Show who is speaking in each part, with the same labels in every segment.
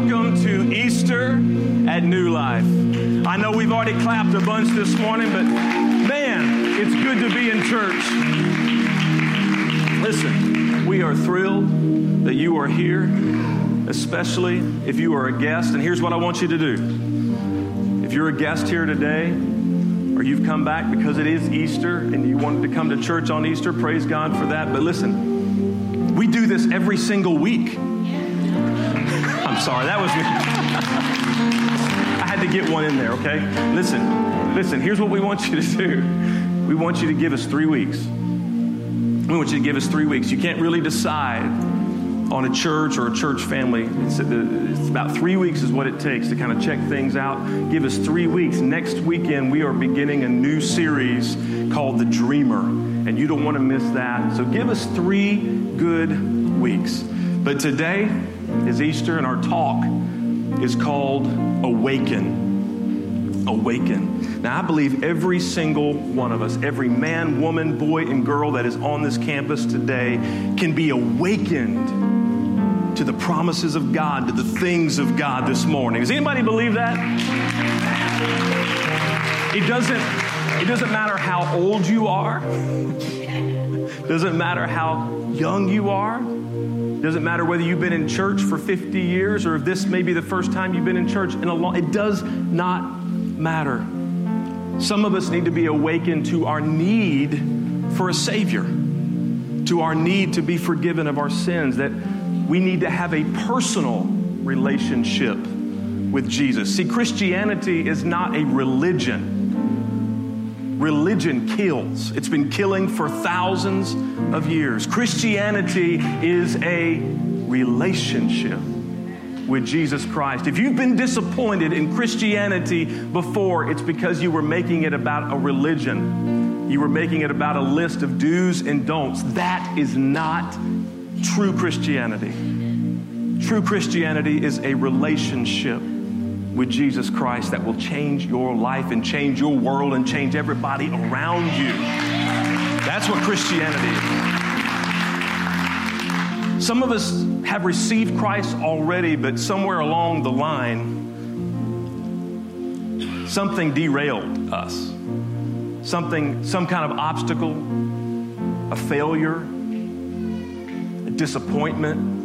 Speaker 1: welcome to Easter at New Life. I know we've already clapped a bunch this morning, but man, it's good to be in church. Listen, we are thrilled that you are here, especially if you are a guest. And here's what I want you to do if you're a guest here today, or you've come back because it is Easter and you wanted to come to church on Easter, praise God for that. But listen, we do this every single week. I'm sorry, that was me. I had to get one in there, okay? Listen, listen, here's what we want you to do. We want you to give us three weeks. We want you to give us three weeks. You can't really decide on a church or a church family. It's, uh, it's, about three weeks is what it takes to kind of check things out. Give us three weeks. Next weekend, we are beginning a new series called The Dreamer, and you don't want to miss that. So give us three good weeks. But today, is Easter, and our talk is called Awaken. Awaken. Now, I believe every single one of us, every man, woman, boy, and girl that is on this campus today can be awakened to the promises of God, to the things of God this morning. Does anybody believe that? It doesn't, it doesn't matter how old you are. Doesn't matter how young you are. Doesn't matter whether you've been in church for 50 years or if this may be the first time you've been in church in a long it does not matter. Some of us need to be awakened to our need for a savior, to our need to be forgiven of our sins, that we need to have a personal relationship with Jesus. See, Christianity is not a religion religion kills. It's been killing for thousands of years. Christianity is a relationship with Jesus Christ. If you've been disappointed in Christianity before, it's because you were making it about a religion. You were making it about a list of do's and don'ts. That is not true Christianity. True Christianity is a relationship with Jesus Christ that will change your life and change your world and change everybody around you. That's what Christianity is. Some of us have received Christ already, but somewhere along the line, something derailed us. Something, some kind of obstacle, a failure, a disappointment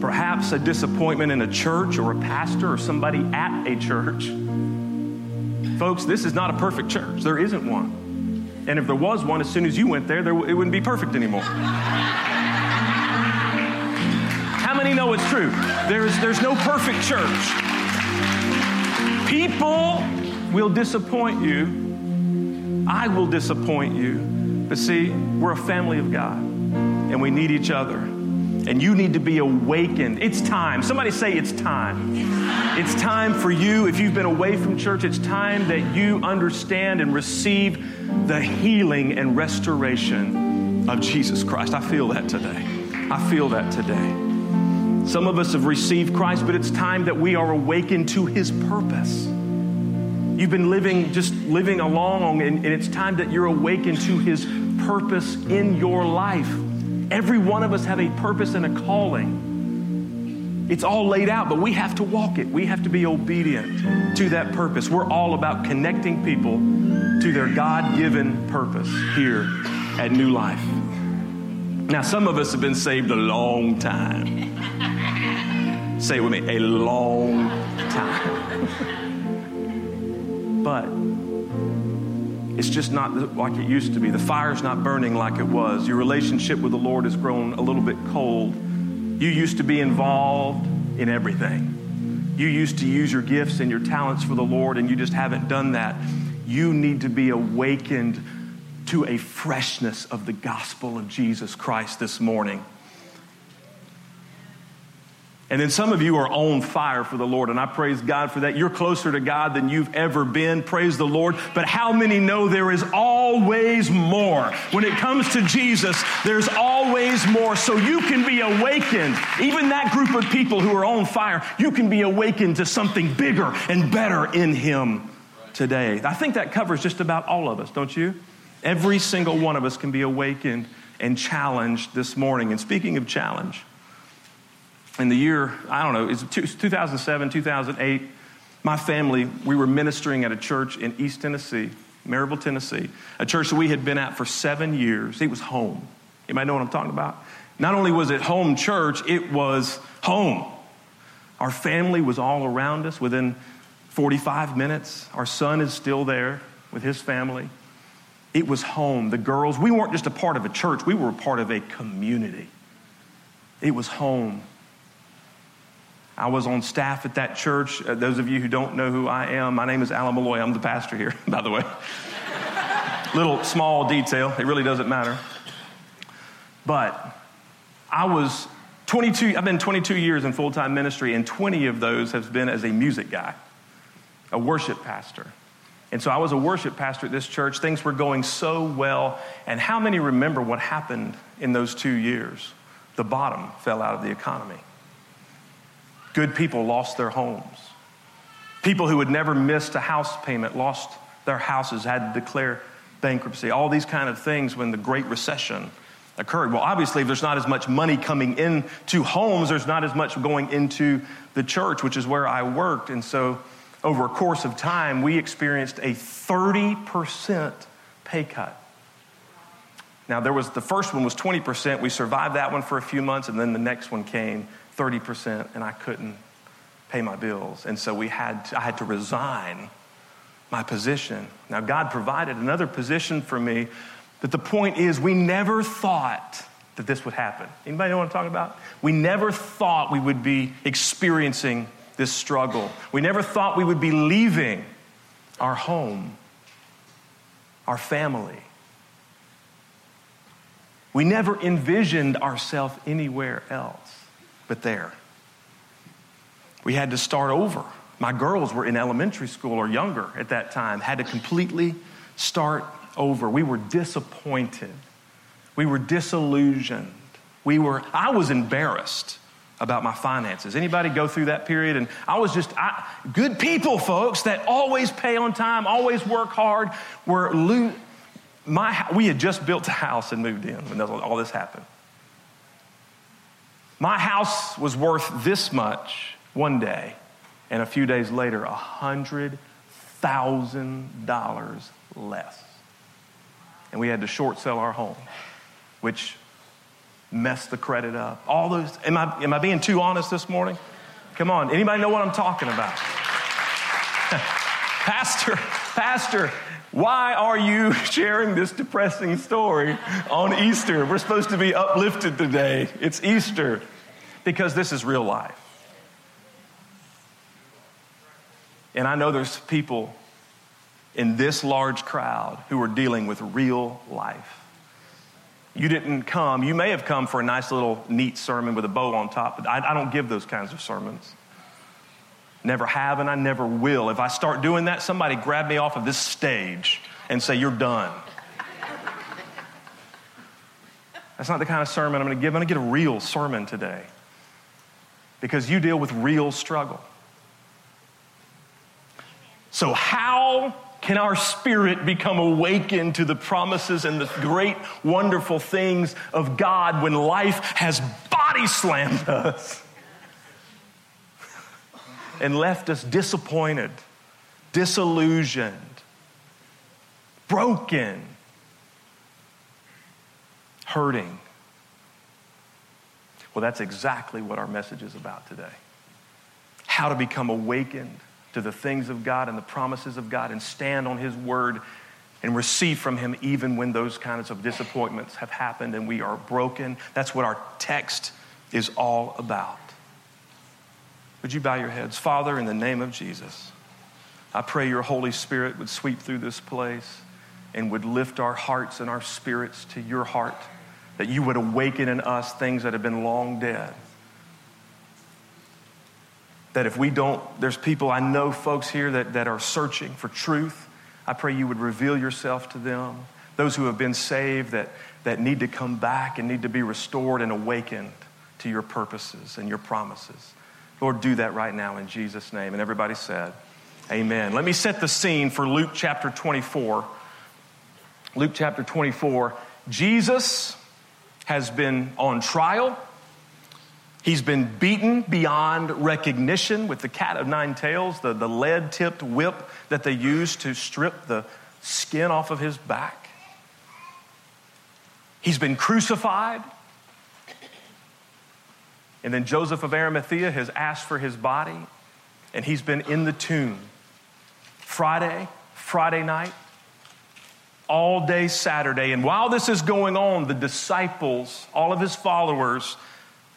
Speaker 1: perhaps a disappointment in a church or a pastor or somebody at a church. Folks, this is not a perfect church. There isn't one. And if there was one, as soon as you went there, there it wouldn't be perfect anymore. How many know it's true? There's, there's no perfect church. People will disappoint you. I will disappoint you. But see, we're a family of God, and we need each other and you need to be awakened. It's time. Somebody say it's time. It's time for you, if you've been away from church, it's time that you understand and receive the healing and restoration of Jesus Christ. I feel that today. I feel that today. Some of us have received Christ, but it's time that we are awakened to his purpose. You've been living, just living along, and, it's time that you're awakened to his purpose in your life. Every one of us have a purpose and a calling. It's all laid out, but we have to walk it. We have to be obedient to that purpose. We're all about connecting people to their God given purpose here at New Life. Now, some of us have been saved a long time. Say it with me a long time. but it's just not like it used to be. The fire's not burning like it was. Your relationship with the Lord has grown a little bit cold. You used to be involved in everything. You used to use your gifts and your talents for the Lord, and you just haven't done that. You need to be awakened to a freshness of the gospel of Jesus Christ this morning. And then some of you are on fire for the Lord, and I praise God for that. You're closer to God than you've ever been. Praise the Lord. But how many know there is always more? When it comes to Jesus, there's always more. So you can be awakened. Even that group of people who are on fire, you can be awakened to something bigger and better in Him today. I think that covers just about all of us, don't you? Every single one of us can be awakened and challenged this morning. And speaking of challenge, in the year, I don't know, it's 2007, 2008, my family, we were ministering at a church in East Tennessee, Maryville, Tennessee, a church that we had been at for seven years. It was home. Anybody know what I'm talking about? Not only was it home church, it was home. Our family was all around us within 45 minutes. Our son is still there with his family. It was home. The girls, we weren't just a part of a church, we were a part of a community. It was home. I was on staff at that church. Uh, those of you who don't know who I am, my name is Alan Malloy. I'm the pastor here, by the way. Little small detail, it really doesn't matter. But I was 22, I've been 22 years in full time ministry, and 20 of those have been as a music guy, a worship pastor. And so I was a worship pastor at this church. Things were going so well. And how many remember what happened in those two years? The bottom fell out of the economy. Good people lost their homes. People who had never missed a house payment lost their houses, had to declare bankruptcy. All these kind of things when the Great Recession occurred. Well, obviously, if there's not as much money coming into homes, there's not as much going into the church, which is where I worked. And so, over a course of time, we experienced a 30% pay cut. Now, there was the first one was 20%. We survived that one for a few months, and then the next one came 30%, and I couldn't pay my bills. And so we had to, I had to resign my position. Now, God provided another position for me, but the point is, we never thought that this would happen. Anybody know what I'm talking about? We never thought we would be experiencing this struggle. We never thought we would be leaving our home, our family. We never envisioned ourselves anywhere else but there. We had to start over. My girls were in elementary school or younger at that time, had to completely start over. We were disappointed. We were disillusioned. We were, I was embarrassed about my finances. Anybody go through that period? And I was just, I, good people, folks, that always pay on time, always work hard, were, lo- my, we had just built a house and moved in when all this happened. My house was worth this much one day, and a few days later, $100,000 less. And we had to short sell our home, which messed the credit up. All those, am I, am I being too honest this morning? Come on, anybody know what I'm talking about? Pastor, Pastor, why are you sharing this depressing story on Easter? We're supposed to be uplifted today. It's Easter because this is real life. And I know there's people in this large crowd who are dealing with real life. You didn't come, you may have come for a nice little neat sermon with a bow on top, but I, I don't give those kinds of sermons. Never have, and I never will. If I start doing that, somebody grab me off of this stage and say, You're done. That's not the kind of sermon I'm going to give. I'm going to get a real sermon today because you deal with real struggle. So, how can our spirit become awakened to the promises and the great, wonderful things of God when life has body slammed us? And left us disappointed, disillusioned, broken, hurting. Well, that's exactly what our message is about today. How to become awakened to the things of God and the promises of God and stand on His word and receive from Him even when those kinds of disappointments have happened and we are broken. That's what our text is all about. Would you bow your heads? Father, in the name of Jesus, I pray your Holy Spirit would sweep through this place and would lift our hearts and our spirits to your heart, that you would awaken in us things that have been long dead. That if we don't, there's people, I know folks here that, that are searching for truth. I pray you would reveal yourself to them. Those who have been saved that, that need to come back and need to be restored and awakened to your purposes and your promises. Lord, do that right now in Jesus' name. And everybody said, Amen. Let me set the scene for Luke chapter 24. Luke chapter 24. Jesus has been on trial. He's been beaten beyond recognition with the cat of nine tails, the, the lead tipped whip that they used to strip the skin off of his back. He's been crucified. And then Joseph of Arimathea has asked for his body, and he's been in the tomb Friday, Friday night, all day Saturday. And while this is going on, the disciples, all of his followers,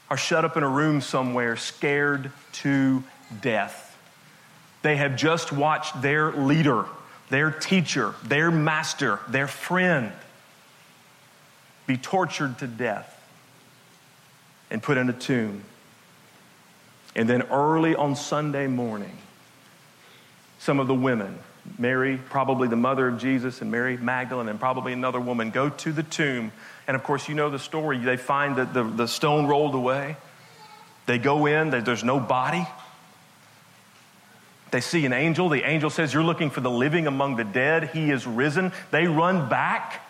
Speaker 1: are shut up in a room somewhere, scared to death. They have just watched their leader, their teacher, their master, their friend be tortured to death and put in a tomb. And then early on Sunday morning, some of the women, Mary, probably the mother of Jesus, and Mary Magdalene, and probably another woman, go to the tomb and of course, you know the story. They find that the, the stone rolled away. They go in, there's no body. They see an angel. The angel says, You're looking for the living among the dead. He is risen. They run back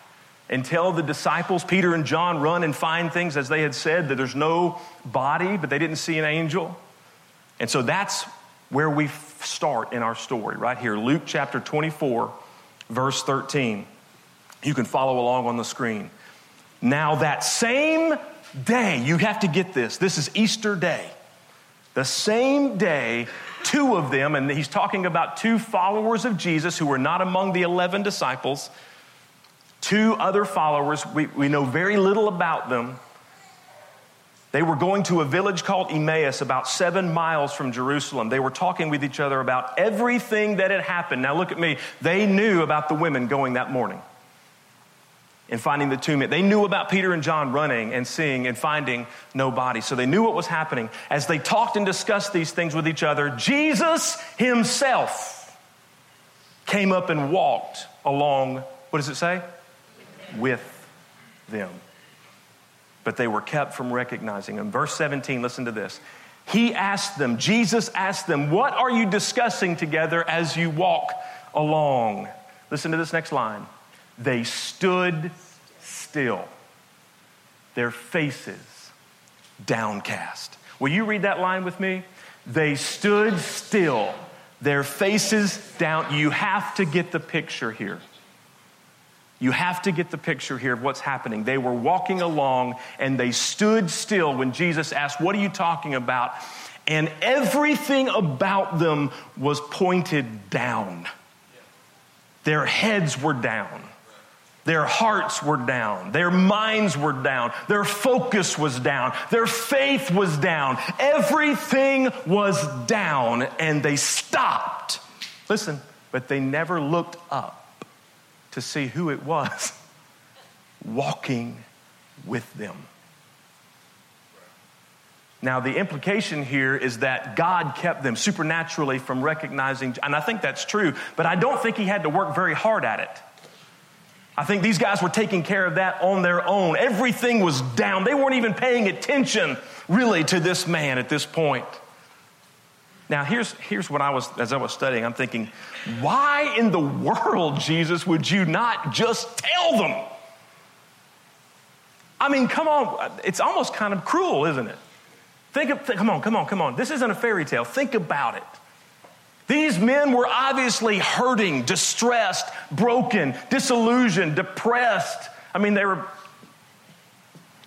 Speaker 1: and tell the disciples, Peter and John run and find things as they had said, that there's no body, but they didn't see an angel. And so that's where we start in our story, right here. Luke chapter 24, verse 13. You can follow along on the screen. Now, that same day, you have to get this. This is Easter Day. The same day, two of them, and he's talking about two followers of Jesus who were not among the 11 disciples, two other followers. We, we know very little about them. They were going to a village called Emmaus, about seven miles from Jerusalem. They were talking with each other about everything that had happened. Now, look at me. They knew about the women going that morning and finding the tomb. They knew about Peter and John running and seeing and finding no body. So they knew what was happening. As they talked and discussed these things with each other, Jesus himself came up and walked along, what does it say? With them. But they were kept from recognizing him. Verse 17, listen to this. He asked them, Jesus asked them, What are you discussing together as you walk along? Listen to this next line. They stood still, their faces downcast. Will you read that line with me? They stood still, their faces down. You have to get the picture here. You have to get the picture here of what's happening. They were walking along and they stood still when Jesus asked, What are you talking about? And everything about them was pointed down. Their heads were down. Their hearts were down. Their minds were down. Their focus was down. Their faith was down. Everything was down, and they stopped. Listen, but they never looked up to see who it was walking with them. Now, the implication here is that God kept them supernaturally from recognizing, and I think that's true, but I don't think He had to work very hard at it. I think these guys were taking care of that on their own. Everything was down. They weren't even paying attention really to this man at this point. Now, here's, here's what I was, as I was studying, I'm thinking, why in the world, Jesus, would you not just tell them? I mean, come on, it's almost kind of cruel, isn't it? Think of, come on, come on, come on. This isn't a fairy tale. Think about it. These men were obviously hurting, distressed, broken, disillusioned, depressed. I mean, they were.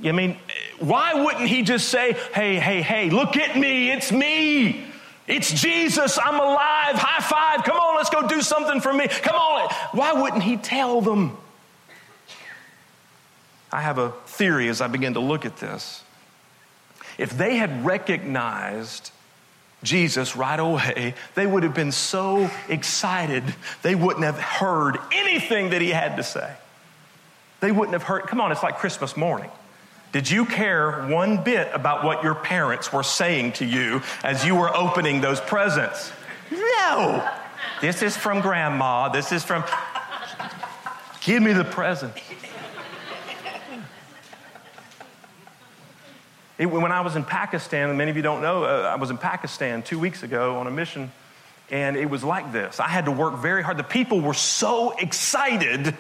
Speaker 1: I mean, why wouldn't he just say, hey, hey, hey, look at me, it's me. It's Jesus, I'm alive, high five, come on, let's go do something for me. Come on. Why wouldn't he tell them? I have a theory as I begin to look at this. If they had recognized Jesus right away, they would have been so excited, they wouldn't have heard anything that he had to say. They wouldn't have heard, come on, it's like Christmas morning. Did you care one bit about what your parents were saying to you as you were opening those presents? No. This is from grandma. This is from. Give me the present. It, when I was in Pakistan, many of you don't know, uh, I was in Pakistan two weeks ago on a mission, and it was like this. I had to work very hard. The people were so excited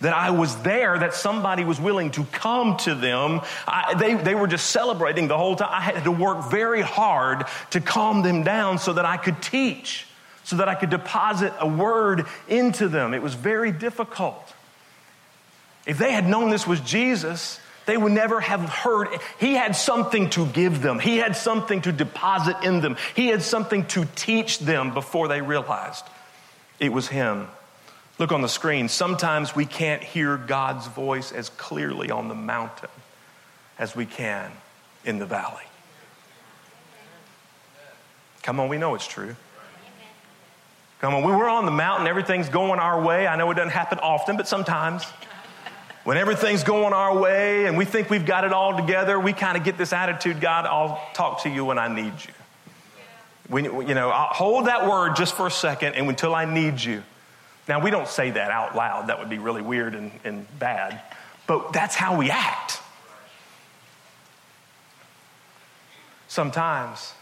Speaker 1: that I was there, that somebody was willing to come to them. I, they, they were just celebrating the whole time. I had to work very hard to calm them down so that I could teach, so that I could deposit a word into them. It was very difficult. If they had known this was Jesus, they would never have heard. He had something to give them, He had something to deposit in them, He had something to teach them before they realized it was Him. Look on the screen. Sometimes we can't hear God's voice as clearly on the mountain as we can in the valley. Come on, we know it's true. Come on, we were on the mountain, everything's going our way. I know it doesn't happen often, but sometimes. When everything's going our way and we think we've got it all together, we kind of get this attitude God, I'll talk to you when I need you. We, you know, I'll hold that word just for a second and until I need you. Now, we don't say that out loud. That would be really weird and, and bad. But that's how we act. Sometimes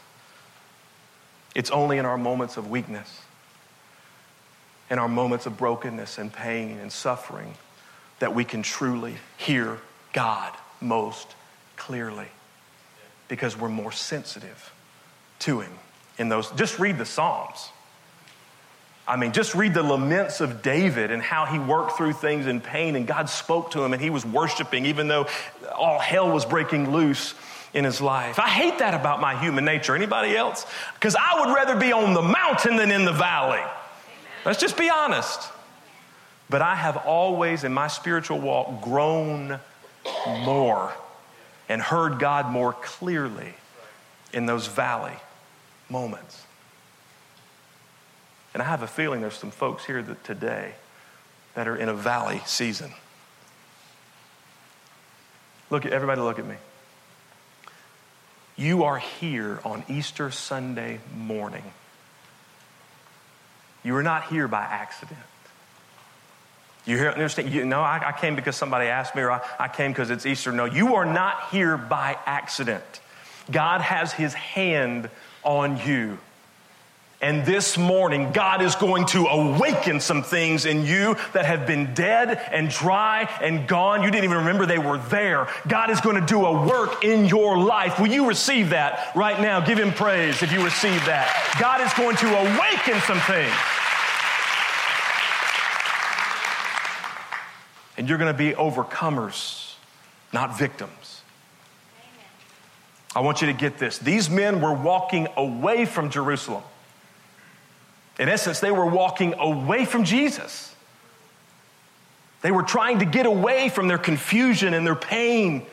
Speaker 1: it's only in our moments of weakness, in our moments of brokenness and pain and suffering, that we can truly hear God most clearly because we're more sensitive to Him in those. Just read the Psalms. I mean, just read the laments of David and how he worked through things in pain and God spoke to him and he was worshiping even though all hell was breaking loose in his life. I hate that about my human nature. Anybody else? Because I would rather be on the mountain than in the valley. Let's just be honest. But I have always, in my spiritual walk, grown more and heard God more clearly in those valley moments. And I have a feeling there's some folks here that today that are in a valley season. Look at everybody look at me. You are here on Easter Sunday morning. You are not here by accident. You hear, understand? You know, I, I came because somebody asked me, or I, I came because it's Easter. No, you are not here by accident. God has His hand on you. And this morning, God is going to awaken some things in you that have been dead and dry and gone. You didn't even remember they were there. God is going to do a work in your life. Will you receive that right now? Give Him praise if you receive that. God is going to awaken some things. And you're going to be overcomers, not victims. I want you to get this. These men were walking away from Jerusalem. In essence, they were walking away from Jesus. They were trying to get away from their confusion and their pain.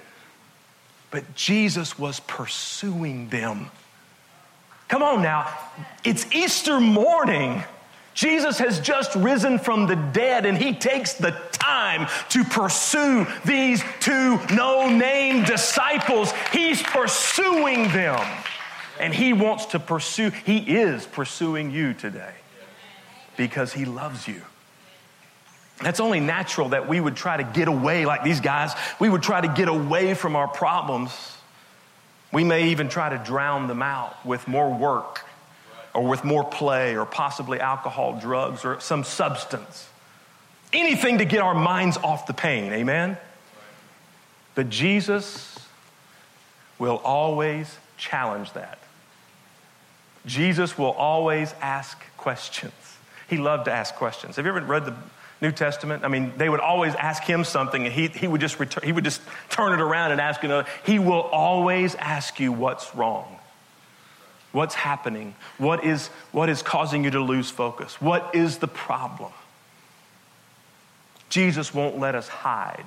Speaker 1: But Jesus was pursuing them. Come on now, it's Easter morning. Jesus has just risen from the dead and he takes the time to pursue these two no name disciples. He's pursuing them. And He wants to pursue, He is pursuing you today because He loves you. That's only natural that we would try to get away like these guys. We would try to get away from our problems. We may even try to drown them out with more work or with more play or possibly alcohol, drugs, or some substance. Anything to get our minds off the pain, amen? But Jesus will always challenge that. Jesus will always ask questions. He loved to ask questions. Have you ever read the New Testament? I mean, they would always ask him something and he, he, would, just return, he would just turn it around and ask another. He will always ask you what's wrong. What's happening? What is, what is causing you to lose focus? What is the problem? Jesus won't let us hide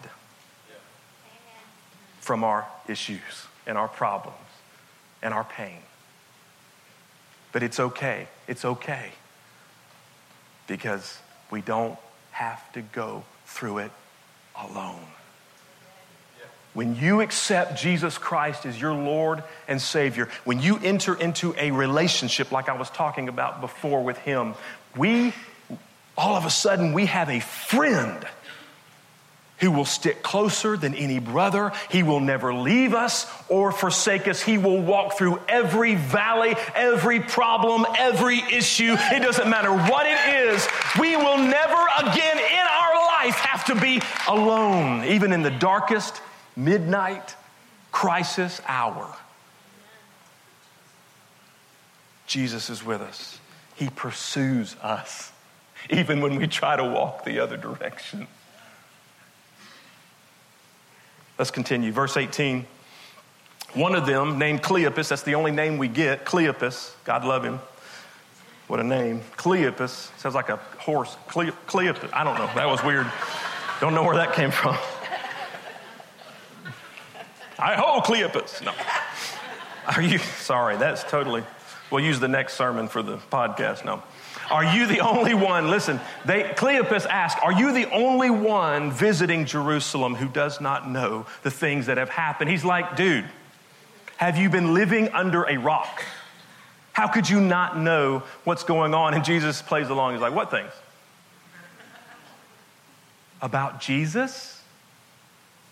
Speaker 1: from our issues and our problems and our pain. But it's okay. It's okay. Because we don't have to go through it alone. When you accept Jesus Christ as your Lord and Savior, when you enter into a relationship like I was talking about before with Him, we, all of a sudden, we have a friend who will stick closer than any brother. He will never leave us or forsake us. He will walk through every valley, every problem, every issue. It doesn't matter what it is. We will never again in our life have to be alone, even in the darkest midnight crisis hour. Jesus is with us. He pursues us, even when we try to walk the other direction. Let's continue. Verse 18. One of them, named Cleopas, that's the only name we get, Cleopas, God love him. What a name. Cleopas, sounds like a horse. Cle- Cleopas, I don't know, that was weird. Don't know where that came from. I ho, Cleopas. No. Are you, sorry, that's totally, we'll use the next sermon for the podcast. No. Are you the only one? Listen, they, Cleopas asked, Are you the only one visiting Jerusalem who does not know the things that have happened? He's like, Dude, have you been living under a rock? How could you not know what's going on? And Jesus plays along. He's like, What things? About Jesus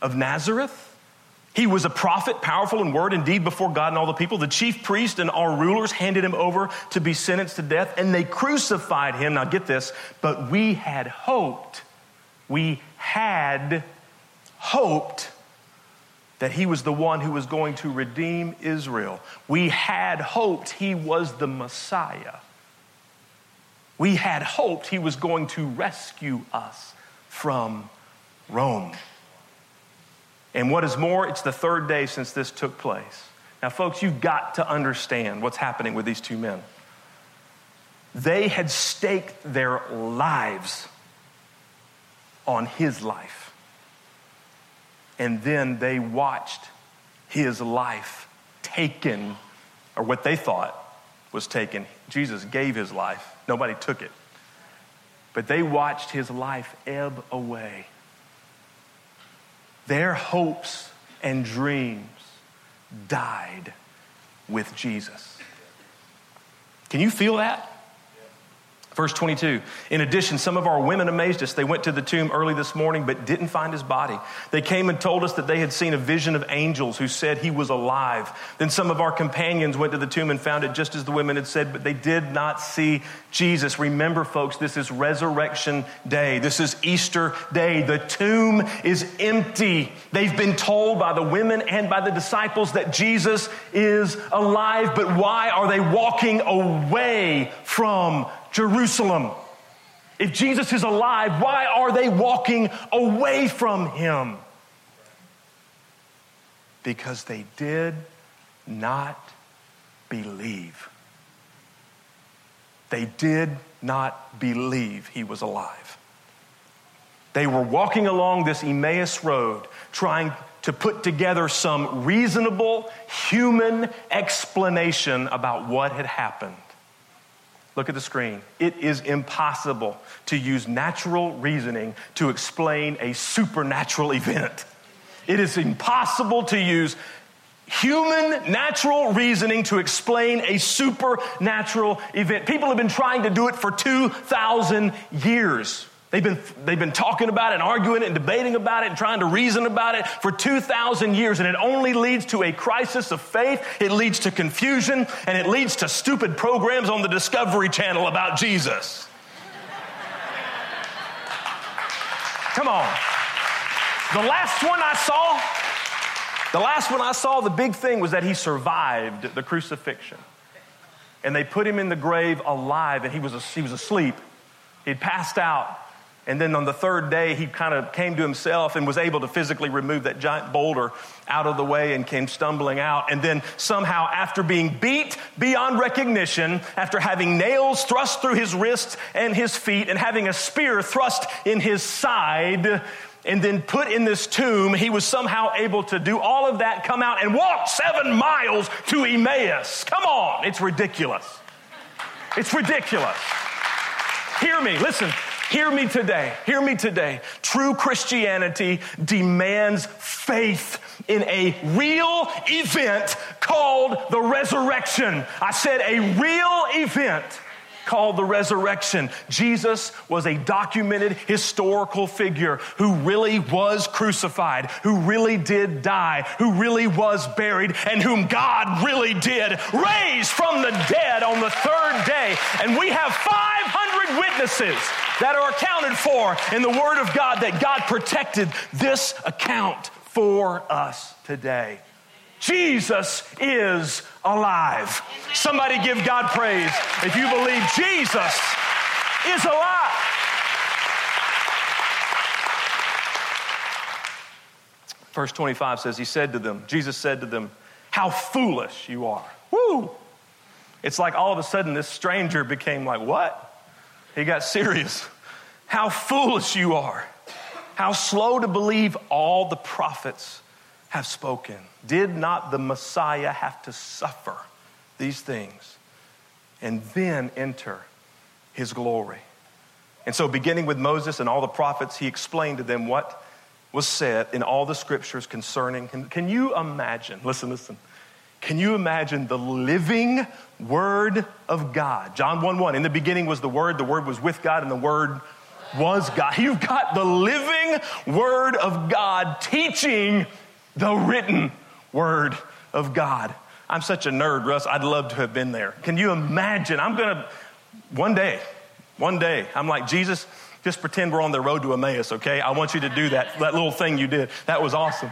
Speaker 1: of Nazareth? He was a prophet, powerful in word and deed before God and all the people. The chief priest and our rulers handed him over to be sentenced to death, and they crucified him. Now, get this, but we had hoped, we had hoped that he was the one who was going to redeem Israel. We had hoped he was the Messiah. We had hoped he was going to rescue us from Rome. And what is more, it's the third day since this took place. Now, folks, you've got to understand what's happening with these two men. They had staked their lives on his life. And then they watched his life taken, or what they thought was taken. Jesus gave his life, nobody took it. But they watched his life ebb away their hopes and dreams died with Jesus. Can you feel that? Verse 22. In addition, some of our women amazed us. They went to the tomb early this morning but didn't find his body. They came and told us that they had seen a vision of angels who said he was alive. Then some of our companions went to the tomb and found it just as the women had said, but they did not see Jesus. Remember, folks, this is resurrection day. This is Easter day. The tomb is empty. They've been told by the women and by the disciples that Jesus is alive, but why are they walking away from Jerusalem. If Jesus is alive, why are they walking away from him? Because they did not believe. They did not believe he was alive. They were walking along this Emmaus road trying to put together some reasonable human explanation about what had happened. Look at the screen. It is impossible to use natural reasoning to explain a supernatural event. It is impossible to use human natural reasoning to explain a supernatural event. People have been trying to do it for 2,000 years. They've been, they've been talking about it and arguing it and debating about it and trying to reason about it for 2,000 years, and it only leads to a crisis of faith. It leads to confusion, and it leads to stupid programs on the Discovery Channel about Jesus. Come on. The last one I saw, the last one I saw, the big thing was that he survived the crucifixion. And they put him in the grave alive, and he was, he was asleep. He'd passed out. And then on the third day, he kind of came to himself and was able to physically remove that giant boulder out of the way and came stumbling out. And then somehow, after being beat beyond recognition, after having nails thrust through his wrists and his feet, and having a spear thrust in his side, and then put in this tomb, he was somehow able to do all of that, come out and walk seven miles to Emmaus. Come on, it's ridiculous. It's ridiculous. Hear me, listen. Hear me today. Hear me today. True Christianity demands faith in a real event called the resurrection. I said a real event. called the resurrection. Jesus was a documented historical figure who really was crucified, who really did die, who really was buried, and whom God really did raise from the dead on the third day. And we have 500 witnesses that are accounted for in the Word of God that God protected this account for us today. Jesus is alive. Somebody give God praise if you believe Jesus is alive. Verse 25 says, He said to them, Jesus said to them, How foolish you are. Woo! It's like all of a sudden this stranger became like, What? He got serious. How foolish you are. How slow to believe all the prophets have spoken. Did not the Messiah have to suffer these things and then enter his glory? And so, beginning with Moses and all the prophets, he explained to them what was said in all the scriptures concerning him. Can you imagine? Listen, listen. Can you imagine the living word of God? John 1 1. In the beginning was the word, the word was with God, and the word was God. You've got the living word of God teaching the written word of God. I'm such a nerd, Russ. I'd love to have been there. Can you imagine? I'm going to, one day, one day, I'm like, Jesus, just pretend we're on the road to Emmaus, okay? I want you to do that, that little thing you did. That was awesome.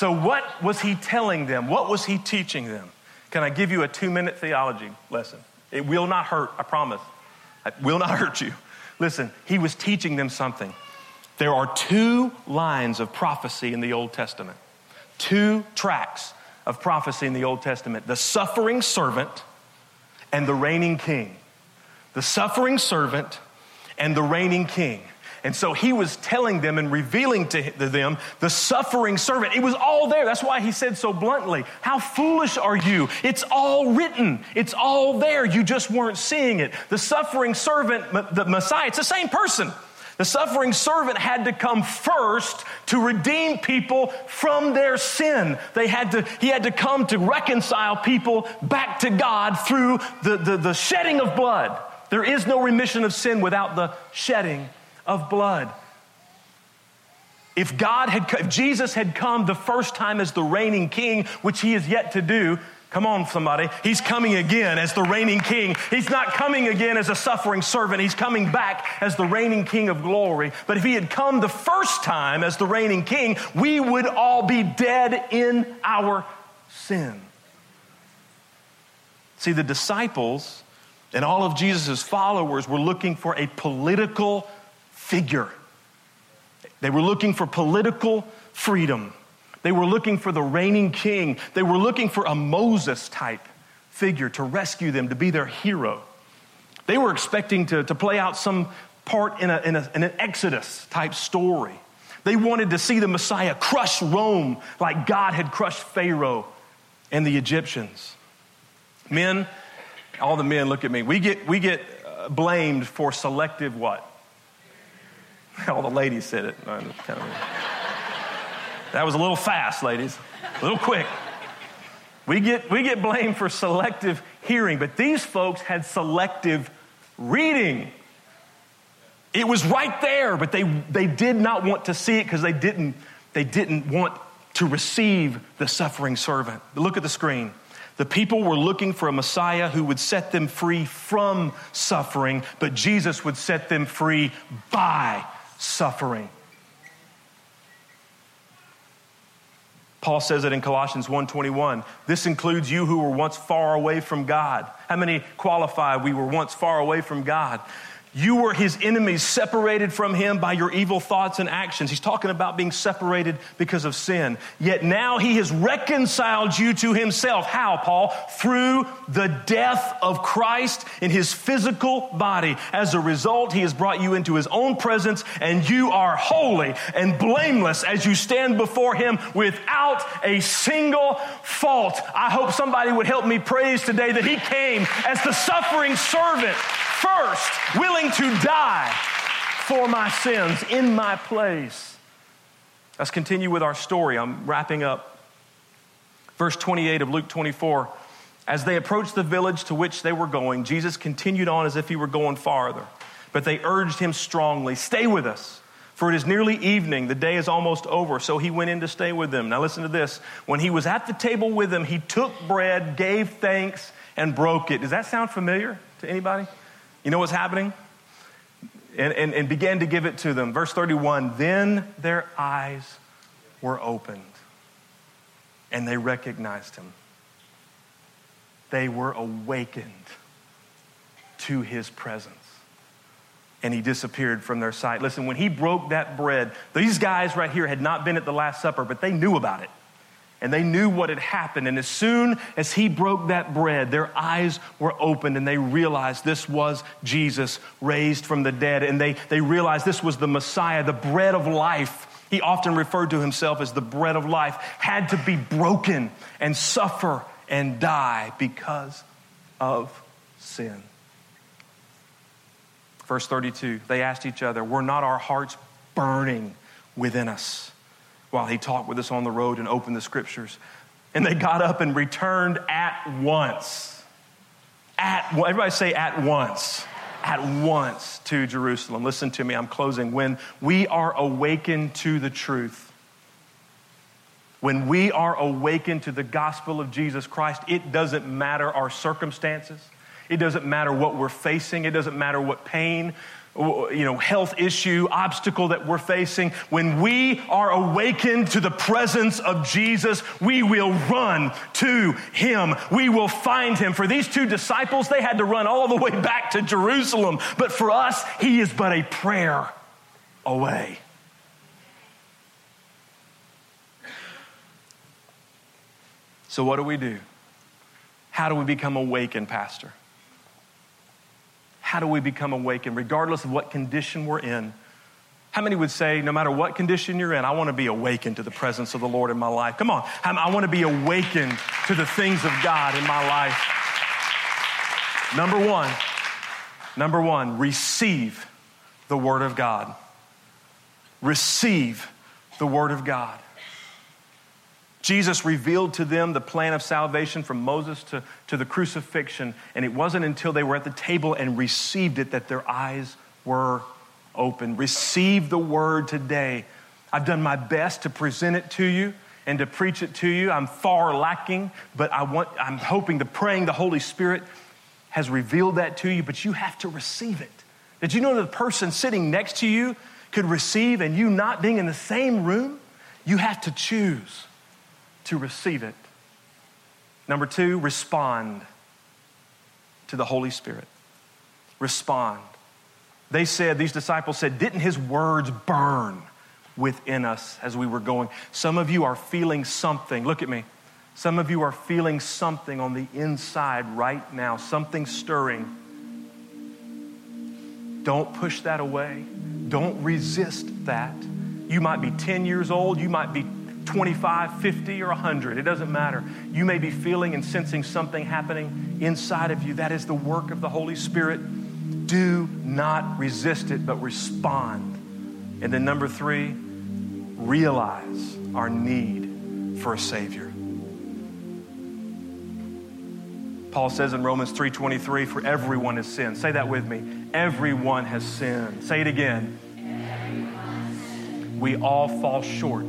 Speaker 1: So, what was he telling them? What was he teaching them? Can I give you a two minute theology lesson? It will not hurt, I promise. It will not hurt you. Listen, he was teaching them something. There are two lines of prophecy in the Old Testament, two tracks of prophecy in the Old Testament the suffering servant and the reigning king. The suffering servant and the reigning king. And so he was telling them and revealing to them the suffering servant. It was all there. That's why he said so bluntly, How foolish are you? It's all written, it's all there. You just weren't seeing it. The suffering servant, the Messiah, it's the same person. The suffering servant had to come first to redeem people from their sin. They had to, he had to come to reconcile people back to God through the, the, the shedding of blood. There is no remission of sin without the shedding of blood. If God had, if Jesus had come the first time as the reigning king, which he is yet to do, Come on, somebody. He's coming again as the reigning king. He's not coming again as a suffering servant. He's coming back as the reigning king of glory. But if he had come the first time as the reigning king, we would all be dead in our sin. See, the disciples and all of Jesus' followers were looking for a political figure. They were looking for political freedom. They were looking for the reigning king. They were looking for a Moses type figure to rescue them, to be their hero. They were expecting to, to play out some part in, a, in, a, in an Exodus type story. They wanted to see the Messiah crush Rome like God had crushed Pharaoh and the Egyptians. Men, all the men look at me. We get, we get uh, blamed for selective what? All the ladies said it. That was a little fast, ladies, a little quick. We get, we get blamed for selective hearing, but these folks had selective reading. It was right there, but they, they did not want to see it because they didn't, they didn't want to receive the suffering servant. Look at the screen. The people were looking for a Messiah who would set them free from suffering, but Jesus would set them free by suffering. Paul says it in Colossians 1:21. This includes you who were once far away from God. How many qualify we were once far away from God? You were his enemies, separated from him by your evil thoughts and actions. He's talking about being separated because of sin. Yet now he has reconciled you to himself. How, Paul? Through the death of Christ in his physical body. As a result, he has brought you into his own presence, and you are holy and blameless as you stand before him without a single fault. I hope somebody would help me praise today that he came as the suffering servant first, willing to die for my sins in my place. Let's continue with our story. I'm wrapping up. Verse 28 of Luke 24. As they approached the village to which they were going, Jesus continued on as if he were going farther. But they urged him strongly, Stay with us, for it is nearly evening. The day is almost over. So he went in to stay with them. Now listen to this. When he was at the table with them, he took bread, gave thanks, and broke it. Does that sound familiar to anybody? You know what's happening? And, and, and began to give it to them. Verse 31 Then their eyes were opened, and they recognized him. They were awakened to his presence and he disappeared from their sight. Listen, when he broke that bread, these guys right here had not been at the Last Supper, but they knew about it. And they knew what had happened. And as soon as he broke that bread, their eyes were opened and they realized this was Jesus raised from the dead. And they, they realized this was the Messiah, the bread of life. He often referred to himself as the bread of life, had to be broken and suffer and die because of sin. Verse 32 they asked each other, Were not our hearts burning within us while he talked with us on the road and opened the scriptures? And they got up and returned at once. At everybody say at once. At once to Jerusalem. Listen to me, I'm closing. When we are awakened to the truth, when we are awakened to the gospel of Jesus Christ, it doesn't matter our circumstances. It doesn't matter what we're facing. It doesn't matter what pain, you know, health issue, obstacle that we're facing. When we are awakened to the presence of Jesus, we will run to him. We will find him. For these two disciples, they had to run all the way back to Jerusalem. But for us, he is but a prayer away. So, what do we do? How do we become awakened, Pastor? How do we become awakened, regardless of what condition we're in? How many would say, no matter what condition you're in, I want to be awakened to the presence of the Lord in my life? Come on. I want to be awakened to the things of God in my life. Number one, number one, receive the Word of God. Receive the Word of God. Jesus revealed to them the plan of salvation from Moses to, to the crucifixion, and it wasn't until they were at the table and received it that their eyes were open. Receive the word today. I've done my best to present it to you and to preach it to you. I'm far lacking, but I want, I'm hoping the praying the Holy Spirit has revealed that to you, but you have to receive it. Did you know that the person sitting next to you could receive and you not being in the same room? You have to choose to receive it. Number two, respond to the Holy Spirit. Respond. They said, these disciples said, didn't his words burn within us as we were going? Some of you are feeling something. Look at me. Some of you are feeling something on the inside right now, something stirring. Don't push that away. Don't resist that. You might be 10 years old, you might be 25, 50, or 100. It doesn't matter. You may be feeling and sensing something happening inside of you. That is the work of the Holy Spirit. Do not resist it, but respond. And then, number three, realize our need for a Savior. Paul says in Romans 3:23 for everyone has sinned. Say that with me. Everyone has sinned. Say it again. We all fall short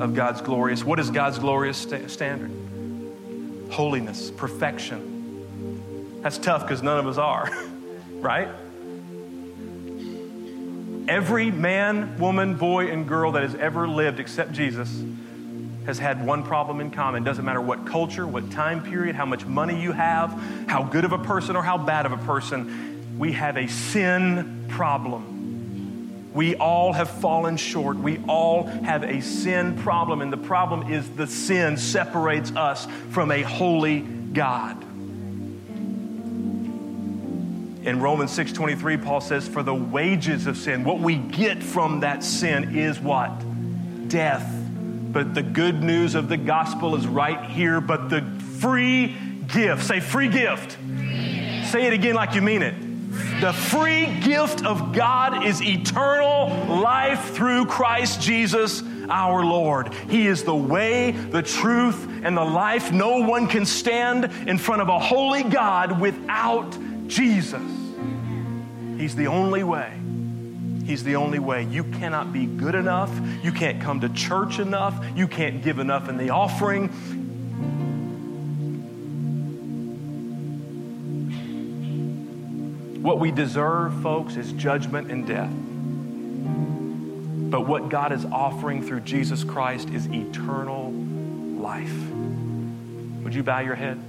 Speaker 1: of God's glorious. What is God's glorious st- standard? Holiness, perfection. That's tough because none of us are, right? Every man, woman, boy, and girl that has ever lived except Jesus has had one problem in common. Doesn't matter what culture, what time period, how much money you have, how good of a person or how bad of a person, we have a sin problem. We all have fallen short. We all have a sin problem, and the problem is the sin separates us from a holy God. In Romans 6:23 Paul says for the wages of sin what we get from that sin is what? Death. But the good news of the gospel is right here but the free gift. Say free gift. Free. Say it again like you mean it the free gift of God is eternal life through Christ Jesus our Lord. He is the way, the truth, and the life. No one can stand in front of a holy God without Jesus. He's the only way. He's the only way. You cannot be good enough. You can't come to church enough. You can't give enough in the offering. What we deserve, folks, is judgment and death. But what God is offering through Jesus Christ is eternal life. Would you bow your head?